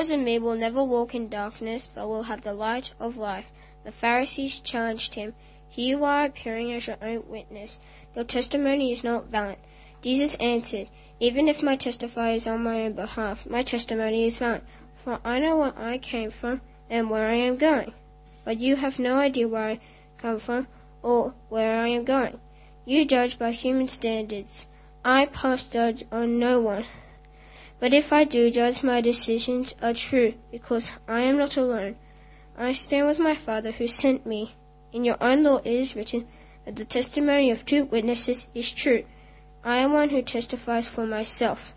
followers of me will never walk in darkness, but will have the light of life. The Pharisees challenged him, Here you are appearing as your own witness. Your testimony is not valid. Jesus answered, Even if my testify is on my own behalf, my testimony is valid, for I know where I came from and where I am going. But you have no idea where I come from or where I am going. You judge by human standards. I pass judge on no one. But if I do judge, my decisions are true, because I am not alone. I stand with my Father who sent me. In your own law it is written that the testimony of two witnesses is true. I am one who testifies for myself.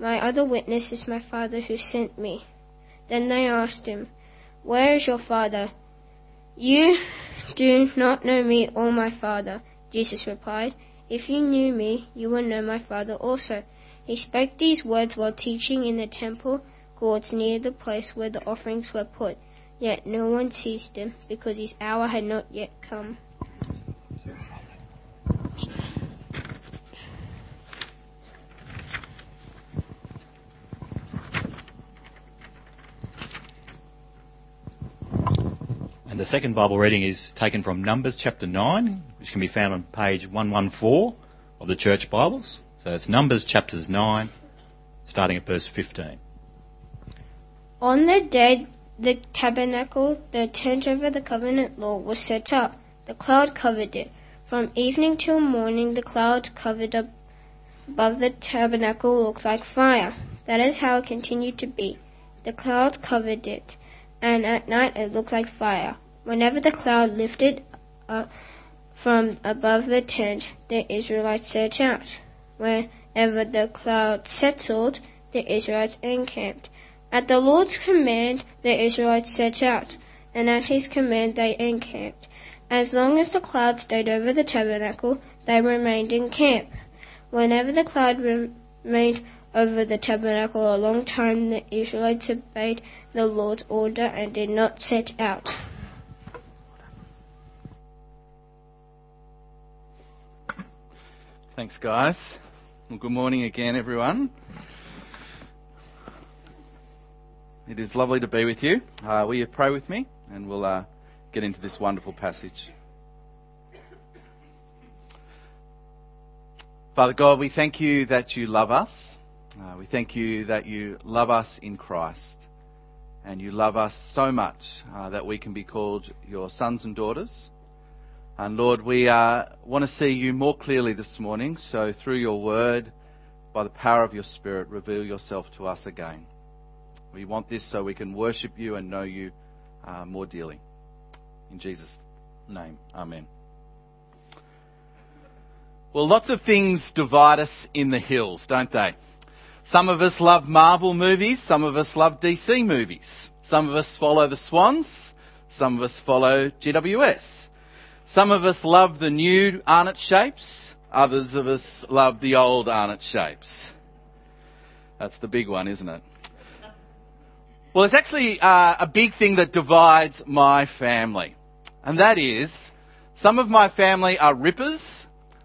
My other witness is my Father who sent me. Then they asked him, Where is your Father? You do not know me or my Father. Jesus replied, If you knew me, you would know my Father also. He spoke these words while teaching in the temple courts near the place where the offerings were put. Yet no one seized him, because his hour had not yet come. And the second Bible reading is taken from Numbers chapter 9, which can be found on page 114 of the Church Bibles. So it's Numbers chapters 9, starting at verse 15. On the day the tabernacle, the tent over the covenant law, was set up, the cloud covered it. From evening till morning, the cloud covered up above the tabernacle looked like fire. That is how it continued to be. The cloud covered it, and at night it looked like fire. Whenever the cloud lifted up from above the tent, the Israelites set out. Wherever the cloud settled, the Israelites encamped. At the Lord's command, the Israelites set out, and at his command they encamped. As long as the cloud stayed over the tabernacle, they remained in camp. Whenever the cloud remained over the tabernacle a long time, the Israelites obeyed the Lord's order and did not set out. Thanks, guys. Well, good morning again, everyone. It is lovely to be with you. Uh, will you pray with me? And we'll uh, get into this wonderful passage. Father God, we thank you that you love us. Uh, we thank you that you love us in Christ. And you love us so much uh, that we can be called your sons and daughters. And Lord, we uh, want to see you more clearly this morning. So through your word, by the power of your Spirit, reveal yourself to us again. We want this so we can worship you and know you uh, more dearly. In Jesus' name, Amen. Well, lots of things divide us in the hills, don't they? Some of us love Marvel movies, some of us love DC movies. Some of us follow the Swans, some of us follow GWS. Some of us love the new Arnott shapes, others of us love the old Arnott shapes. That's the big one, isn't it? Well, it's actually uh, a big thing that divides my family. And that is, some of my family are rippers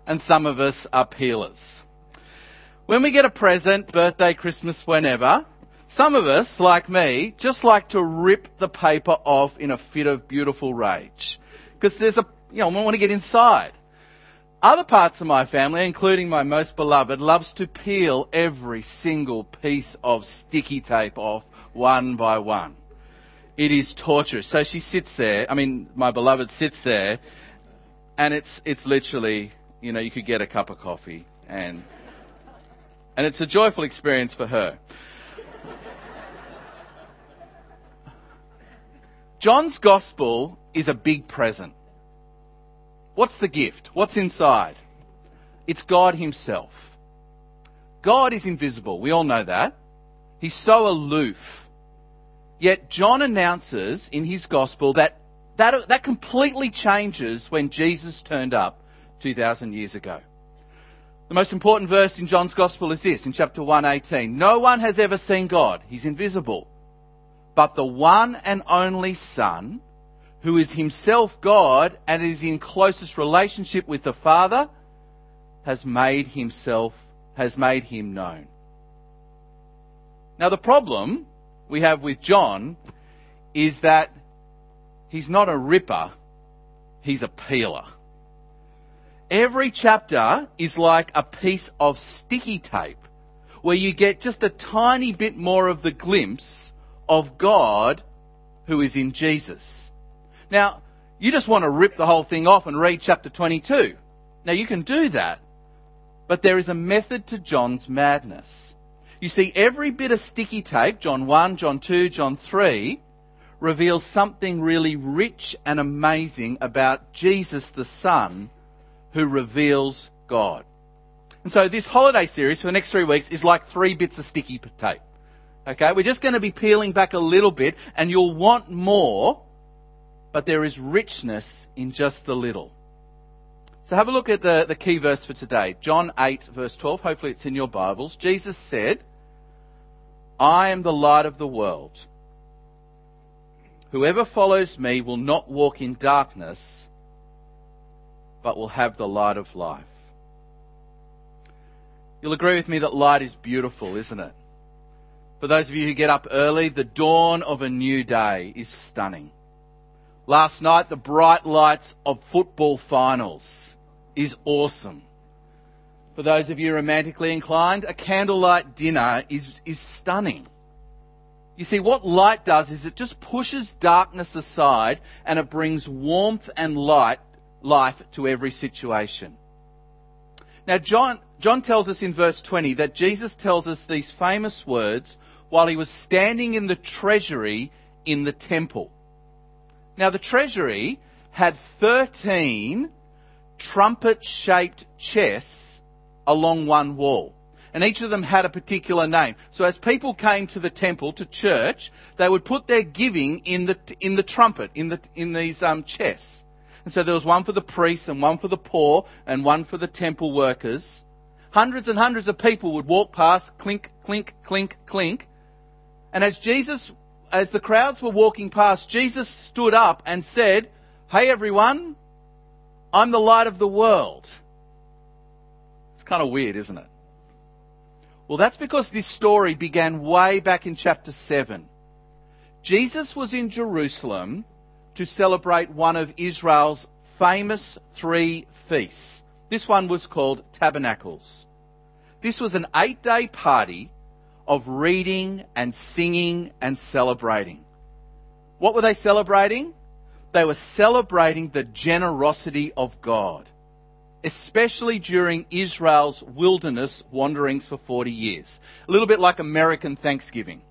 and some of us are peelers. When we get a present, birthday, Christmas, whenever, some of us, like me, just like to rip the paper off in a fit of beautiful rage. Because there's a, you know, I want to get inside. Other parts of my family, including my most beloved, loves to peel every single piece of sticky tape off one by one. It is torturous. So she sits there, I mean, my beloved sits there, and it's, it's literally, you know, you could get a cup of coffee and, and it's a joyful experience for her. John's gospel is a big present. What's the gift? What's inside? It's God Himself. God is invisible. We all know that. He's so aloof. Yet John announces in his gospel that that, that completely changes when Jesus turned up 2,000 years ago. The most important verse in John's gospel is this in chapter 118. No one has ever seen God. He's invisible. But the one and only Son, who is himself God and is in closest relationship with the Father, has made himself, has made him known. Now the problem we have with John is that he's not a ripper, he's a peeler. Every chapter is like a piece of sticky tape where you get just a tiny bit more of the glimpse of God who is in Jesus. Now, you just want to rip the whole thing off and read chapter 22. Now, you can do that, but there is a method to John's madness. You see, every bit of sticky tape, John 1, John 2, John 3, reveals something really rich and amazing about Jesus the Son who reveals God. And so this holiday series for the next three weeks is like three bits of sticky tape. Okay, we're just going to be peeling back a little bit and you'll want more, but there is richness in just the little. So have a look at the, the key verse for today. John 8 verse 12. Hopefully it's in your Bibles. Jesus said, I am the light of the world. Whoever follows me will not walk in darkness, but will have the light of life. You'll agree with me that light is beautiful, isn't it? For those of you who get up early, the dawn of a new day is stunning. Last night, the bright lights of football finals is awesome. For those of you romantically inclined, a candlelight dinner is, is stunning. You see, what light does is it just pushes darkness aside and it brings warmth and light, life to every situation. Now, John, John tells us in verse 20 that Jesus tells us these famous words while he was standing in the treasury in the temple. Now, the treasury had 13 trumpet shaped chests along one wall. And each of them had a particular name. So as people came to the temple, to church, they would put their giving in the, in the trumpet, in, the, in these um, chests. And so there was one for the priests and one for the poor and one for the temple workers. Hundreds and hundreds of people would walk past, clink, clink, clink, clink. And as Jesus, as the crowds were walking past, Jesus stood up and said, Hey everyone, I'm the light of the world. It's kind of weird, isn't it? Well, that's because this story began way back in chapter 7. Jesus was in Jerusalem to celebrate one of Israel's famous three feasts. This one was called Tabernacles. This was an eight day party of reading and singing and celebrating. What were they celebrating? They were celebrating the generosity of God, especially during Israel's wilderness wanderings for 40 years. A little bit like American Thanksgiving.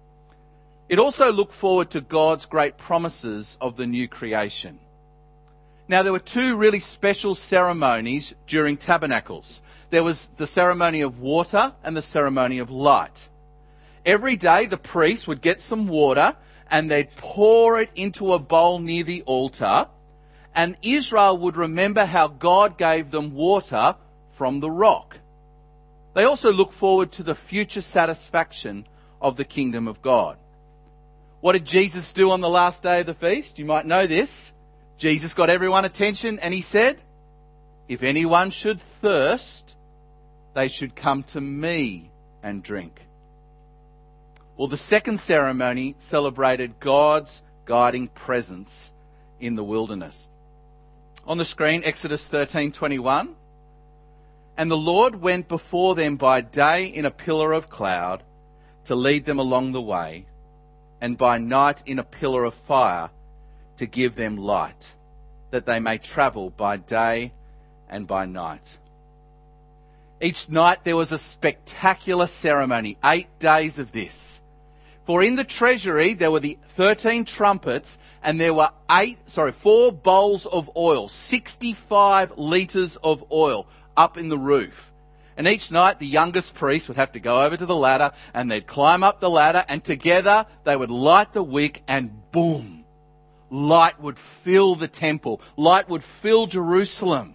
It also looked forward to God's great promises of the new creation. Now, there were two really special ceremonies during tabernacles. There was the ceremony of water and the ceremony of light. Every day, the priest would get some water and they'd pour it into a bowl near the altar, and Israel would remember how God gave them water from the rock. They also look forward to the future satisfaction of the kingdom of God. What did Jesus do on the last day of the feast? You might know this. Jesus got everyone attention and he said, If anyone should thirst, they should come to me and drink. Well, the second ceremony celebrated God's guiding presence in the wilderness. On the screen, Exodus 13:21. And the Lord went before them by day in a pillar of cloud to lead them along the way, and by night in a pillar of fire to give them light, that they may travel by day and by night. Each night there was a spectacular ceremony, eight days of this. For in the treasury there were the 13 trumpets and there were eight, sorry, four bowls of oil, 65 litres of oil up in the roof. And each night the youngest priest would have to go over to the ladder and they'd climb up the ladder and together they would light the wick and boom, light would fill the temple. Light would fill Jerusalem.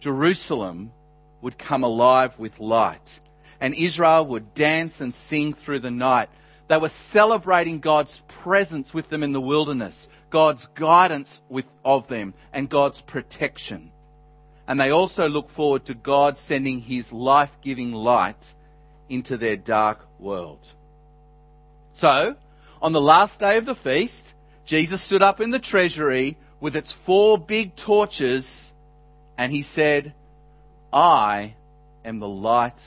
Jerusalem would come alive with light and Israel would dance and sing through the night. They were celebrating God's presence with them in the wilderness, God's guidance with, of them, and God's protection. And they also look forward to God sending His life giving light into their dark world. So, on the last day of the feast, Jesus stood up in the treasury with its four big torches and he said, I am the light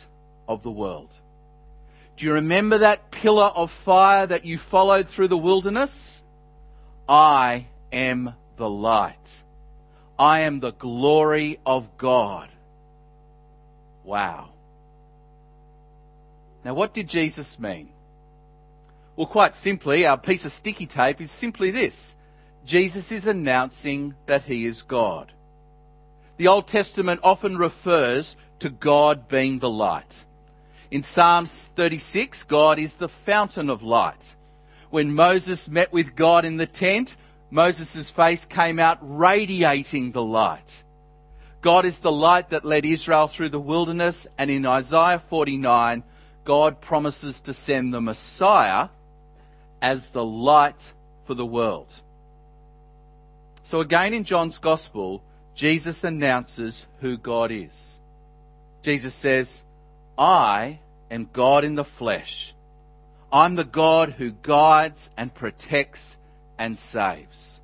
of the world. Do you remember that pillar of fire that you followed through the wilderness? I am the light. I am the glory of God. Wow. Now, what did Jesus mean? Well, quite simply, our piece of sticky tape is simply this Jesus is announcing that he is God. The Old Testament often refers to God being the light. In Psalms 36, God is the fountain of light. When Moses met with God in the tent, Moses' face came out radiating the light. God is the light that led Israel through the wilderness, and in Isaiah 49, God promises to send the Messiah as the light for the world. So again in John's Gospel, Jesus announces who God is. Jesus says, I am God in the flesh. I'm the God who guides and protects and saves.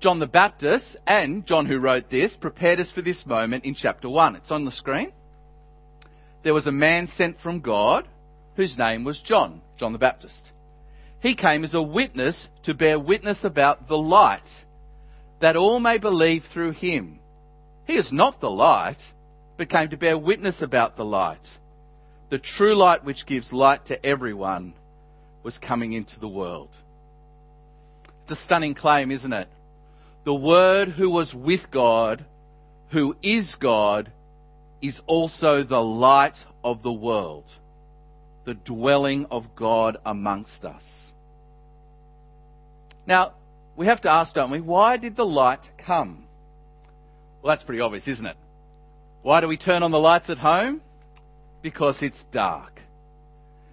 John the Baptist and John who wrote this prepared us for this moment in chapter 1. It's on the screen. There was a man sent from God whose name was John, John the Baptist. He came as a witness to bear witness about the light, that all may believe through him. He is not the light, but came to bear witness about the light. The true light which gives light to everyone was coming into the world. It's a stunning claim, isn't it? The Word who was with God, who is God, is also the light of the world, the dwelling of God amongst us. Now, we have to ask, don't we, why did the light come? Well, that's pretty obvious, isn't it? Why do we turn on the lights at home? Because it's dark.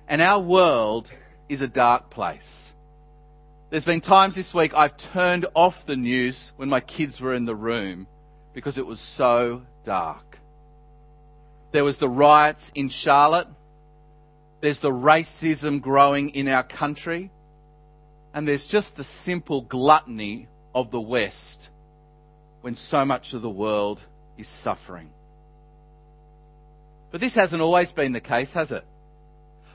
And our world is a dark place. There's been times this week I've turned off the news when my kids were in the room because it was so dark. There was the riots in Charlotte. There's the racism growing in our country. And there's just the simple gluttony of the West when so much of the world is suffering. But this hasn't always been the case, has it?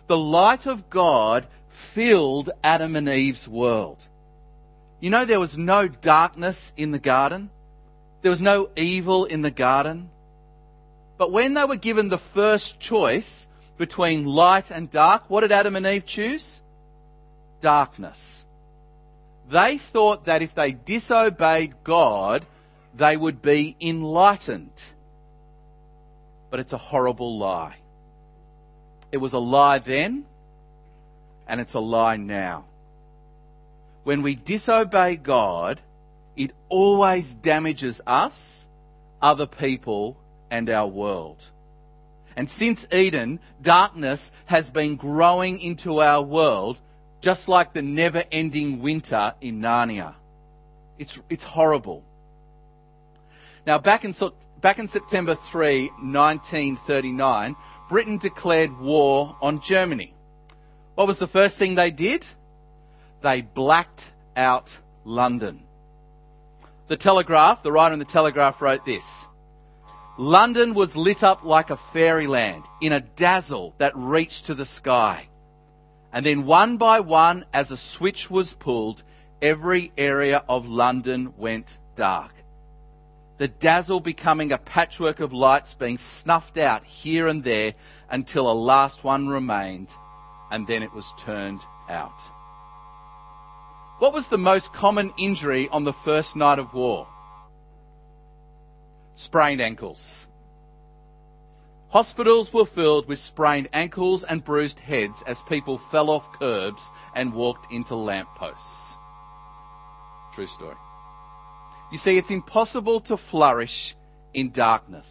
The light of God filled Adam and Eve's world. You know, there was no darkness in the garden. There was no evil in the garden. But when they were given the first choice between light and dark, what did Adam and Eve choose? Darkness. They thought that if they disobeyed God, they would be enlightened but it's a horrible lie. It was a lie then, and it's a lie now. When we disobey God, it always damages us, other people, and our world. And since Eden, darkness has been growing into our world, just like the never ending winter in Narnia. It's, it's horrible. Now, back in Back in September 3, 1939, Britain declared war on Germany. What was the first thing they did? They blacked out London. The Telegraph, the writer in the Telegraph wrote this. London was lit up like a fairyland in a dazzle that reached to the sky. And then one by one, as a switch was pulled, every area of London went dark the dazzle becoming a patchwork of lights being snuffed out here and there until a last one remained, and then it was turned out. What was the most common injury on the first night of war? Sprained ankles. Hospitals were filled with sprained ankles and bruised heads as people fell off curbs and walked into lampposts. True story. You see, it's impossible to flourish in darkness.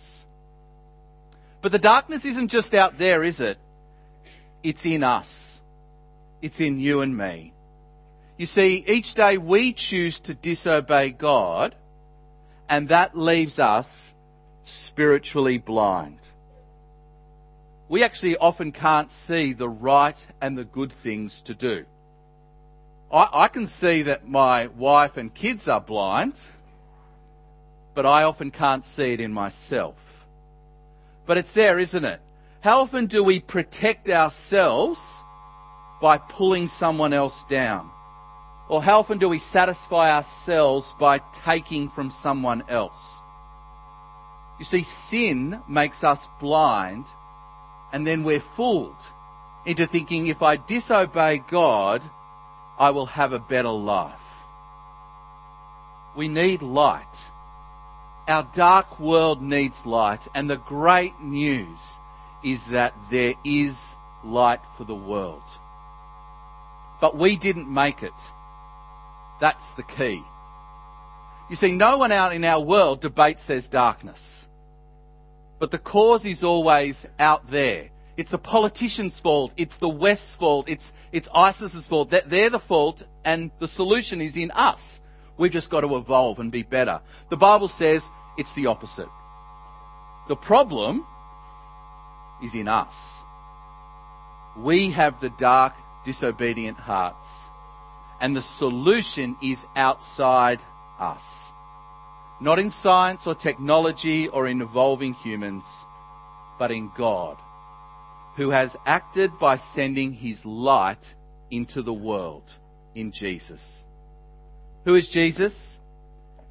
But the darkness isn't just out there, is it? It's in us. It's in you and me. You see, each day we choose to disobey God, and that leaves us spiritually blind. we actually often can't see the right and the good things to do. I, I can see that my wife and kids are blind, but I often can't see it in myself. But it's there, isn't it? How often do we protect ourselves by pulling someone else down? Or how often do we satisfy ourselves by taking from someone else? You see, sin makes us blind, and then we're fooled into thinking if I disobey God, I will have a better life. We need light. Our dark world needs light, and the great news is that there is light for the world. But we didn't make it. That's the key. You see, no one out in our world debates there's darkness. But the cause is always out there. It's the politician's fault. It's the West's fault. It's, it's ISIS's fault. They're the fault, and the solution is in us. We've just got to evolve and be better. The Bible says it's the opposite. The problem is in us. We have the dark, disobedient hearts. And the solution is outside us. Not in science or technology or in evolving humans, but in God, who has acted by sending his light into the world in Jesus. Who is Jesus?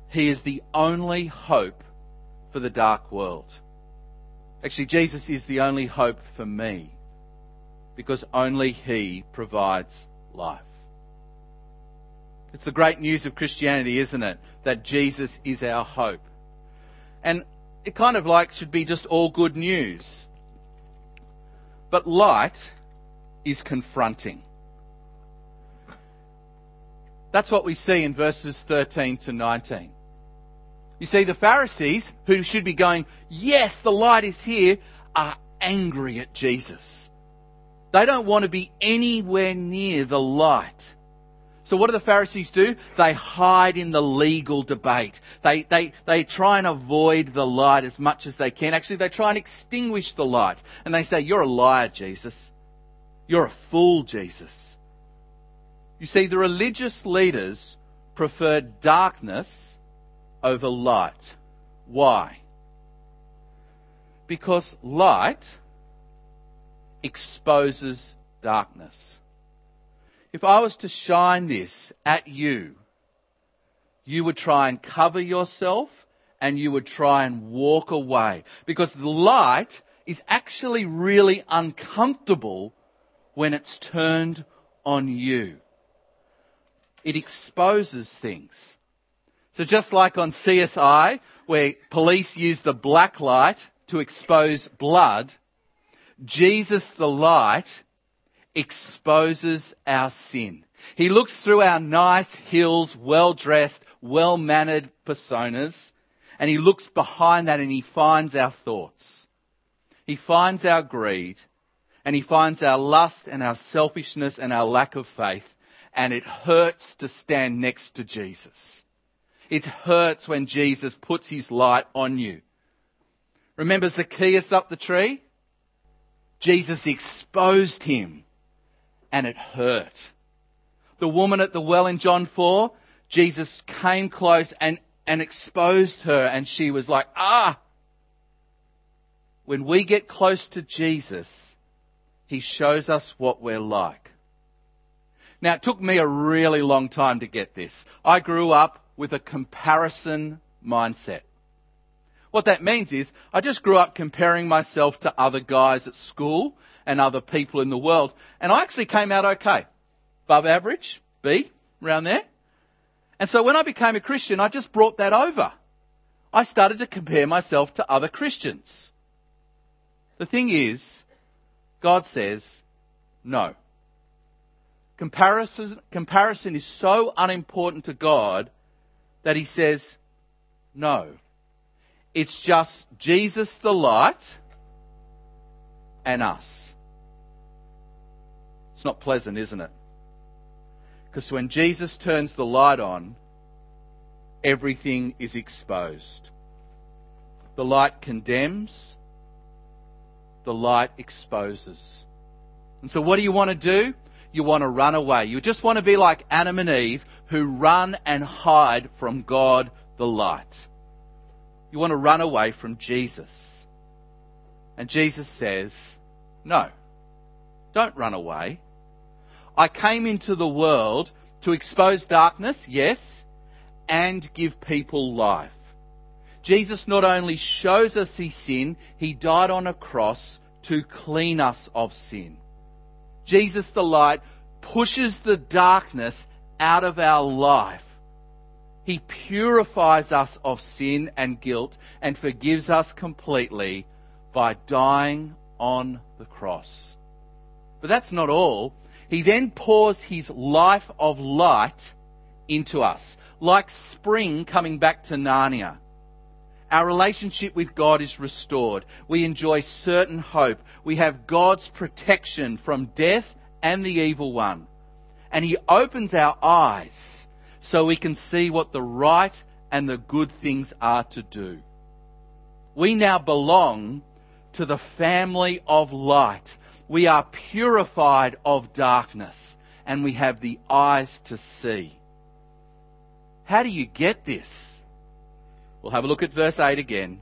He is the only hope for the dark world. Actually, Jesus is the only hope for me because only He provides life. It's the great news of Christianity, isn't it? That Jesus is our hope. And it kind of like should be just all good news. But light is confronting. That's what we see in verses 13 to 19. You see, the Pharisees, who should be going, Yes, the light is here, are angry at Jesus. They don't want to be anywhere near the light. So what do the Pharisees do? They hide in the legal debate. They, they, they try and avoid the light as much as they can. Actually, they try and extinguish the light. And they say, You're a liar, Jesus. You're a fool, Jesus. You see, the religious leaders preferred darkness over light. Why? Because light exposes darkness. If I was to shine this at you, you would try and cover yourself and you would try and walk away. Because the light is actually really uncomfortable when it's turned on you. It exposes things. So just like on CSI, where police use the black light to expose blood, Jesus the light exposes our sin. He looks through our nice hills, well dressed, well mannered personas, and he looks behind that and he finds our thoughts. He finds our greed, and he finds our lust and our selfishness and our lack of faith, and it hurts to stand next to Jesus. It hurts when Jesus puts his light on you. Remember Zacchaeus up the tree? Jesus exposed him and it hurt. The woman at the well in John 4, Jesus came close and, and exposed her and she was like, ah! When we get close to Jesus, he shows us what we're like. Now, it took me a really long time to get this. I grew up with a comparison mindset. What that means is, I just grew up comparing myself to other guys at school and other people in the world, and I actually came out okay. Above average, B, around there. And so when I became a Christian, I just brought that over. I started to compare myself to other Christians. The thing is, God says, no. Comparison, comparison is so unimportant to God that he says, no. It's just Jesus the light and us. It's not pleasant, isn't it? Because when Jesus turns the light on, everything is exposed. The light condemns, the the light exposes. And so what do you want to do? You want to run away. You just want to be like Adam and Eve who run and hide from God the light. You want to run away from Jesus. And Jesus says, no, don't run away. I came into the world to expose darkness, yes, and give people life. Jesus not only shows us his sin, he died on a cross to clean us of sin. Jesus the light pushes the darkness out of our life. He purifies us of sin and guilt and forgives us completely by dying on the cross. But that's not all. He then pours his life of light into us, like spring coming back to Narnia. Our relationship with God is restored. We enjoy certain hope. We have God's protection from death and the evil one. And He opens our eyes so we can see what the right and the good things are to do. We now belong to the family of light. We are purified of darkness and we have the eyes to see. How do you get this? We'll have a look at verse 8 again.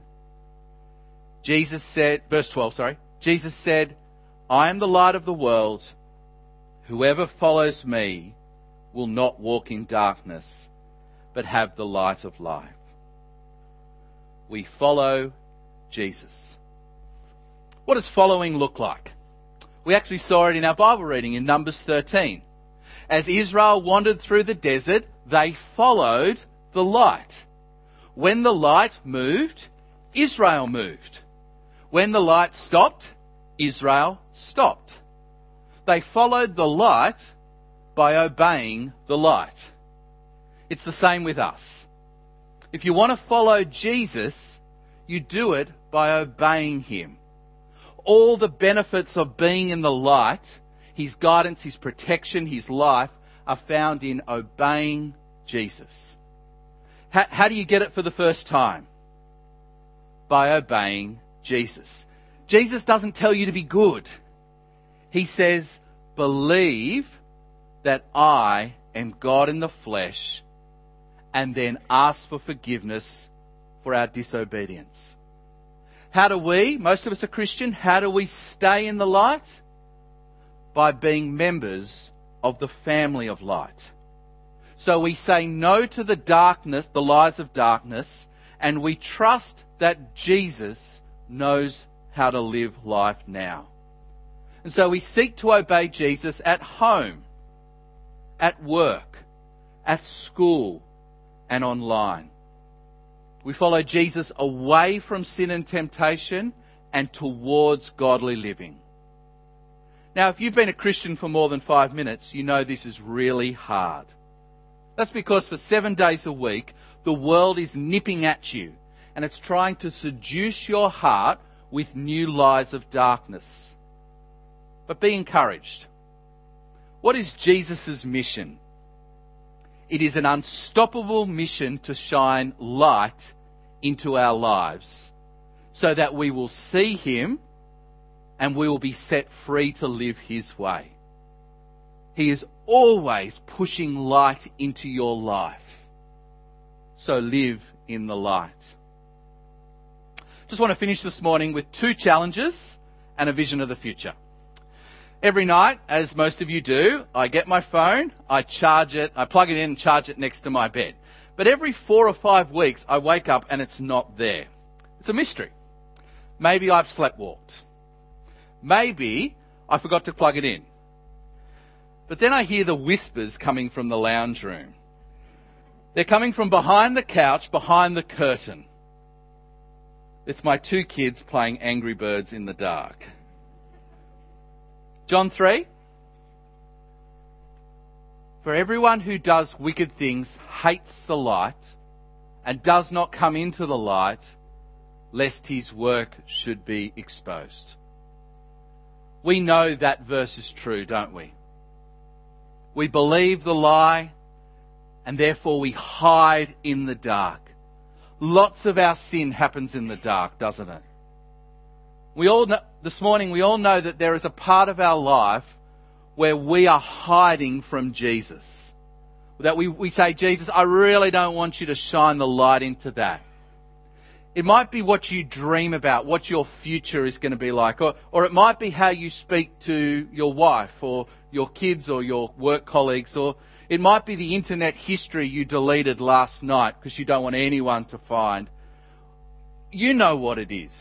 Jesus said, verse 12, sorry. Jesus said, I am the light of the world. Whoever follows me will not walk in darkness, but have the light of life. We follow Jesus. What does following look like? We actually saw it in our Bible reading in Numbers 13. As Israel wandered through the desert, they followed the light. When the light moved, Israel moved. When the light stopped, Israel stopped. They followed the light by obeying the light. It's the same with us. If you want to follow Jesus, you do it by obeying him. All the benefits of being in the light, his guidance, his protection, his life, are found in obeying Jesus. How, how do you get it for the first time? By obeying Jesus. Jesus doesn't tell you to be good. He says, believe that I am God in the flesh, and then ask for forgiveness for our disobedience. How do we, most of us are Christian, how do we stay in the light? By being members of the family of light. So we say no to the darkness, the lies of darkness, and we trust that Jesus knows how to live life now. And so we seek to obey Jesus at home, at work, at school, and online. We follow Jesus away from sin and temptation and towards godly living. Now, if you've been a Christian for more than five minutes, you know this is really hard. That's because for seven days a week, the world is nipping at you and it's trying to seduce your heart with new lies of darkness. But be encouraged. What is Jesus' mission? It is an unstoppable mission to shine light into our lives so that we will see Him and we will be set free to live His way. He is always pushing light into your life. So live in the light. Just want to finish this morning with two challenges and a vision of the future. Every night, as most of you do, I get my phone, I charge it, I plug it in and charge it next to my bed. But every four or five weeks, I wake up and it's not there. It's a mystery. Maybe I've sleptwalked. Maybe I forgot to plug it in. But then I hear the whispers coming from the lounge room. They're coming from behind the couch, behind the curtain. It's my two kids playing Angry Birds in the dark. John 3. For everyone who does wicked things hates the light and does not come into the light, lest his work should be exposed. We know that verse is true, don't we? We believe the lie and therefore we hide in the dark. Lots of our sin happens in the dark, doesn't it? We all know, this morning we all know that there is a part of our life where we are hiding from Jesus. That we, we say, Jesus, I really don't want you to shine the light into that. It might be what you dream about, what your future is going to be like, or, or it might be how you speak to your wife or your kids or your work colleagues, or it might be the internet history you deleted last night because you don't want anyone to find. You know what it is.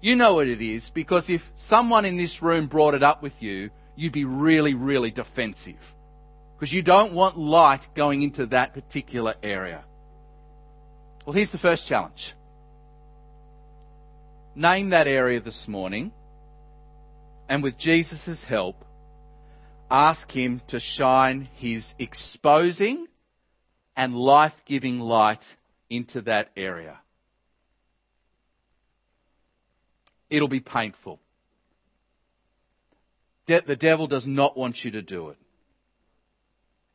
You know what it is because if someone in this room brought it up with you, you'd be really, really defensive. Because you don't want light going into that particular area. Well, here's the first challenge name that area this morning, and with Jesus' help, ask Him to shine His exposing and life giving light into that area. It'll be painful. De- the devil does not want you to do it.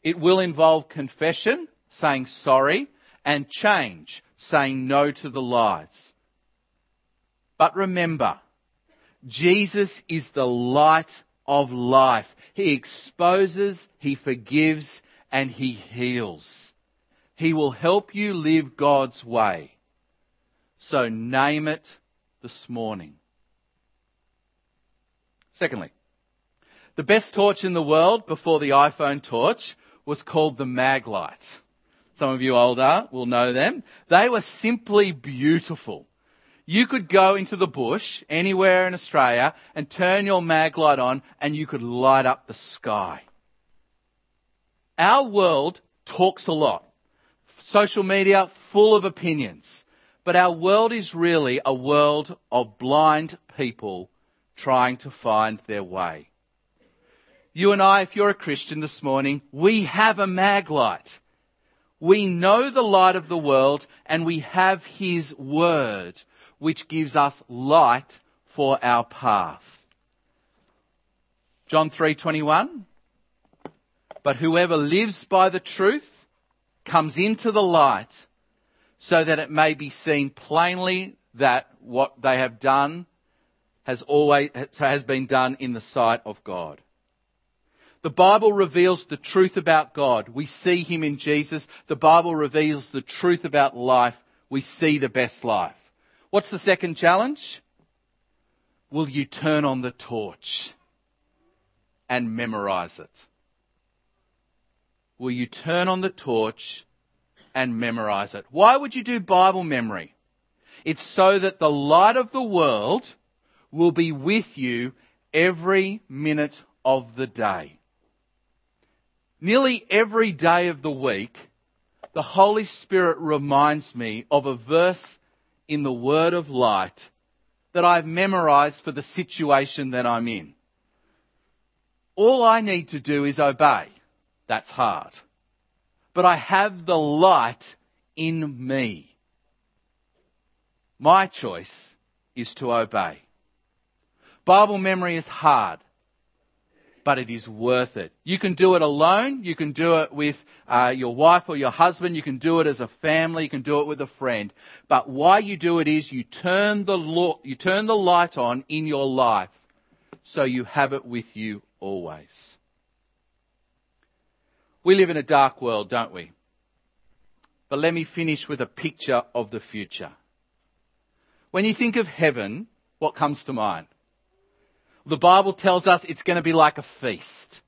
It will involve confession, saying sorry, and change, saying no to the lies. But remember, Jesus is the light of life. He exposes, He forgives, and He heals. He will help you live God's way. So name it this morning. Secondly, the best torch in the world before the iPhone torch was called the Maglite. Some of you older will know them. They were simply beautiful. You could go into the bush anywhere in Australia and turn your Maglite on and you could light up the sky. Our world talks a lot. Social media full of opinions. But our world is really a world of blind people trying to find their way. You and I, if you're a Christian this morning, we have a Maglite. We know the light of the world and we have His Word which gives us light for our path. John 3:21 But whoever lives by the truth comes into the light so that it may be seen plainly that what they have done has always has been done in the sight of God. The Bible reveals the truth about God. We see him in Jesus. The Bible reveals the truth about life. We see the best life. What's the second challenge? Will you turn on the torch and memorize it? Will you turn on the torch and memorize it? Why would you do Bible memory? It's so that the light of the world will be with you every minute of the day. Nearly every day of the week, the Holy Spirit reminds me of a verse in the word of light that I've memorized for the situation that I'm in. All I need to do is obey. That's hard. But I have the light in me. My choice is to obey. Bible memory is hard but it is worth it. You can do it alone. You can do it with uh, your wife or your husband. You can do it as a family. You can do it with a friend. But why you do it is you turn the lo- you turn the light on in your life, so you have it with you always. We live in a dark world, don't we? But let me finish with a picture of the future. When you think of heaven, what comes to mind? The Bible tells us it's going to be like a feast.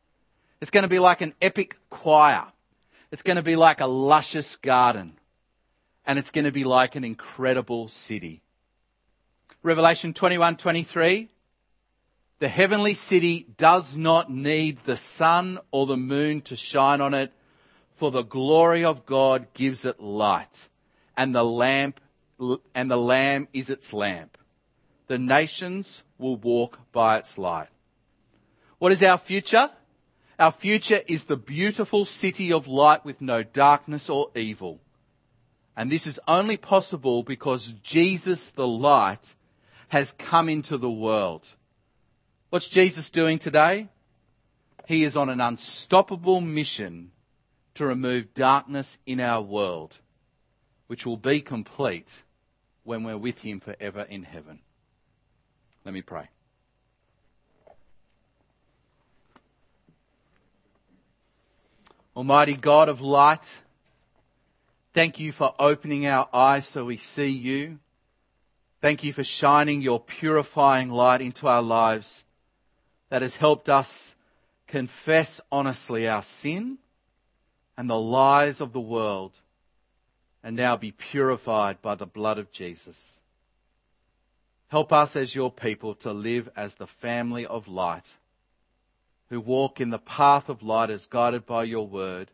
It's going to be like an epic choir. It's going to be like a luscious garden. And it's going to be like an incredible city. Revelation 21:23 The heavenly city does not need the sun or the moon to shine on it for the glory of God gives it light and the lamp and the lamb is its lamp the nations will walk by its light. What is our future? Our future is the beautiful city of light with no darkness or evil. And this is only possible because Jesus the light has come into the world. What's Jesus doing today? He is on an unstoppable mission to remove darkness in our world, which will be complete when we're with Him forever in heaven. Let me pray. Almighty God of light, thank you for opening our eyes so we see you. Thank you for shining your purifying light into our lives that has helped us confess honestly our sin and the lies of the world and now be purified by the blood of Jesus. Help us as your people to live as the family of light who walk in the path of light as guided by your word,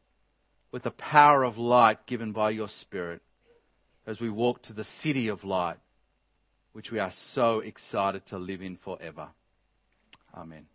with the power of light given by your spirit, as we walk to the city of light, which we are so excited to live in forever. Amen.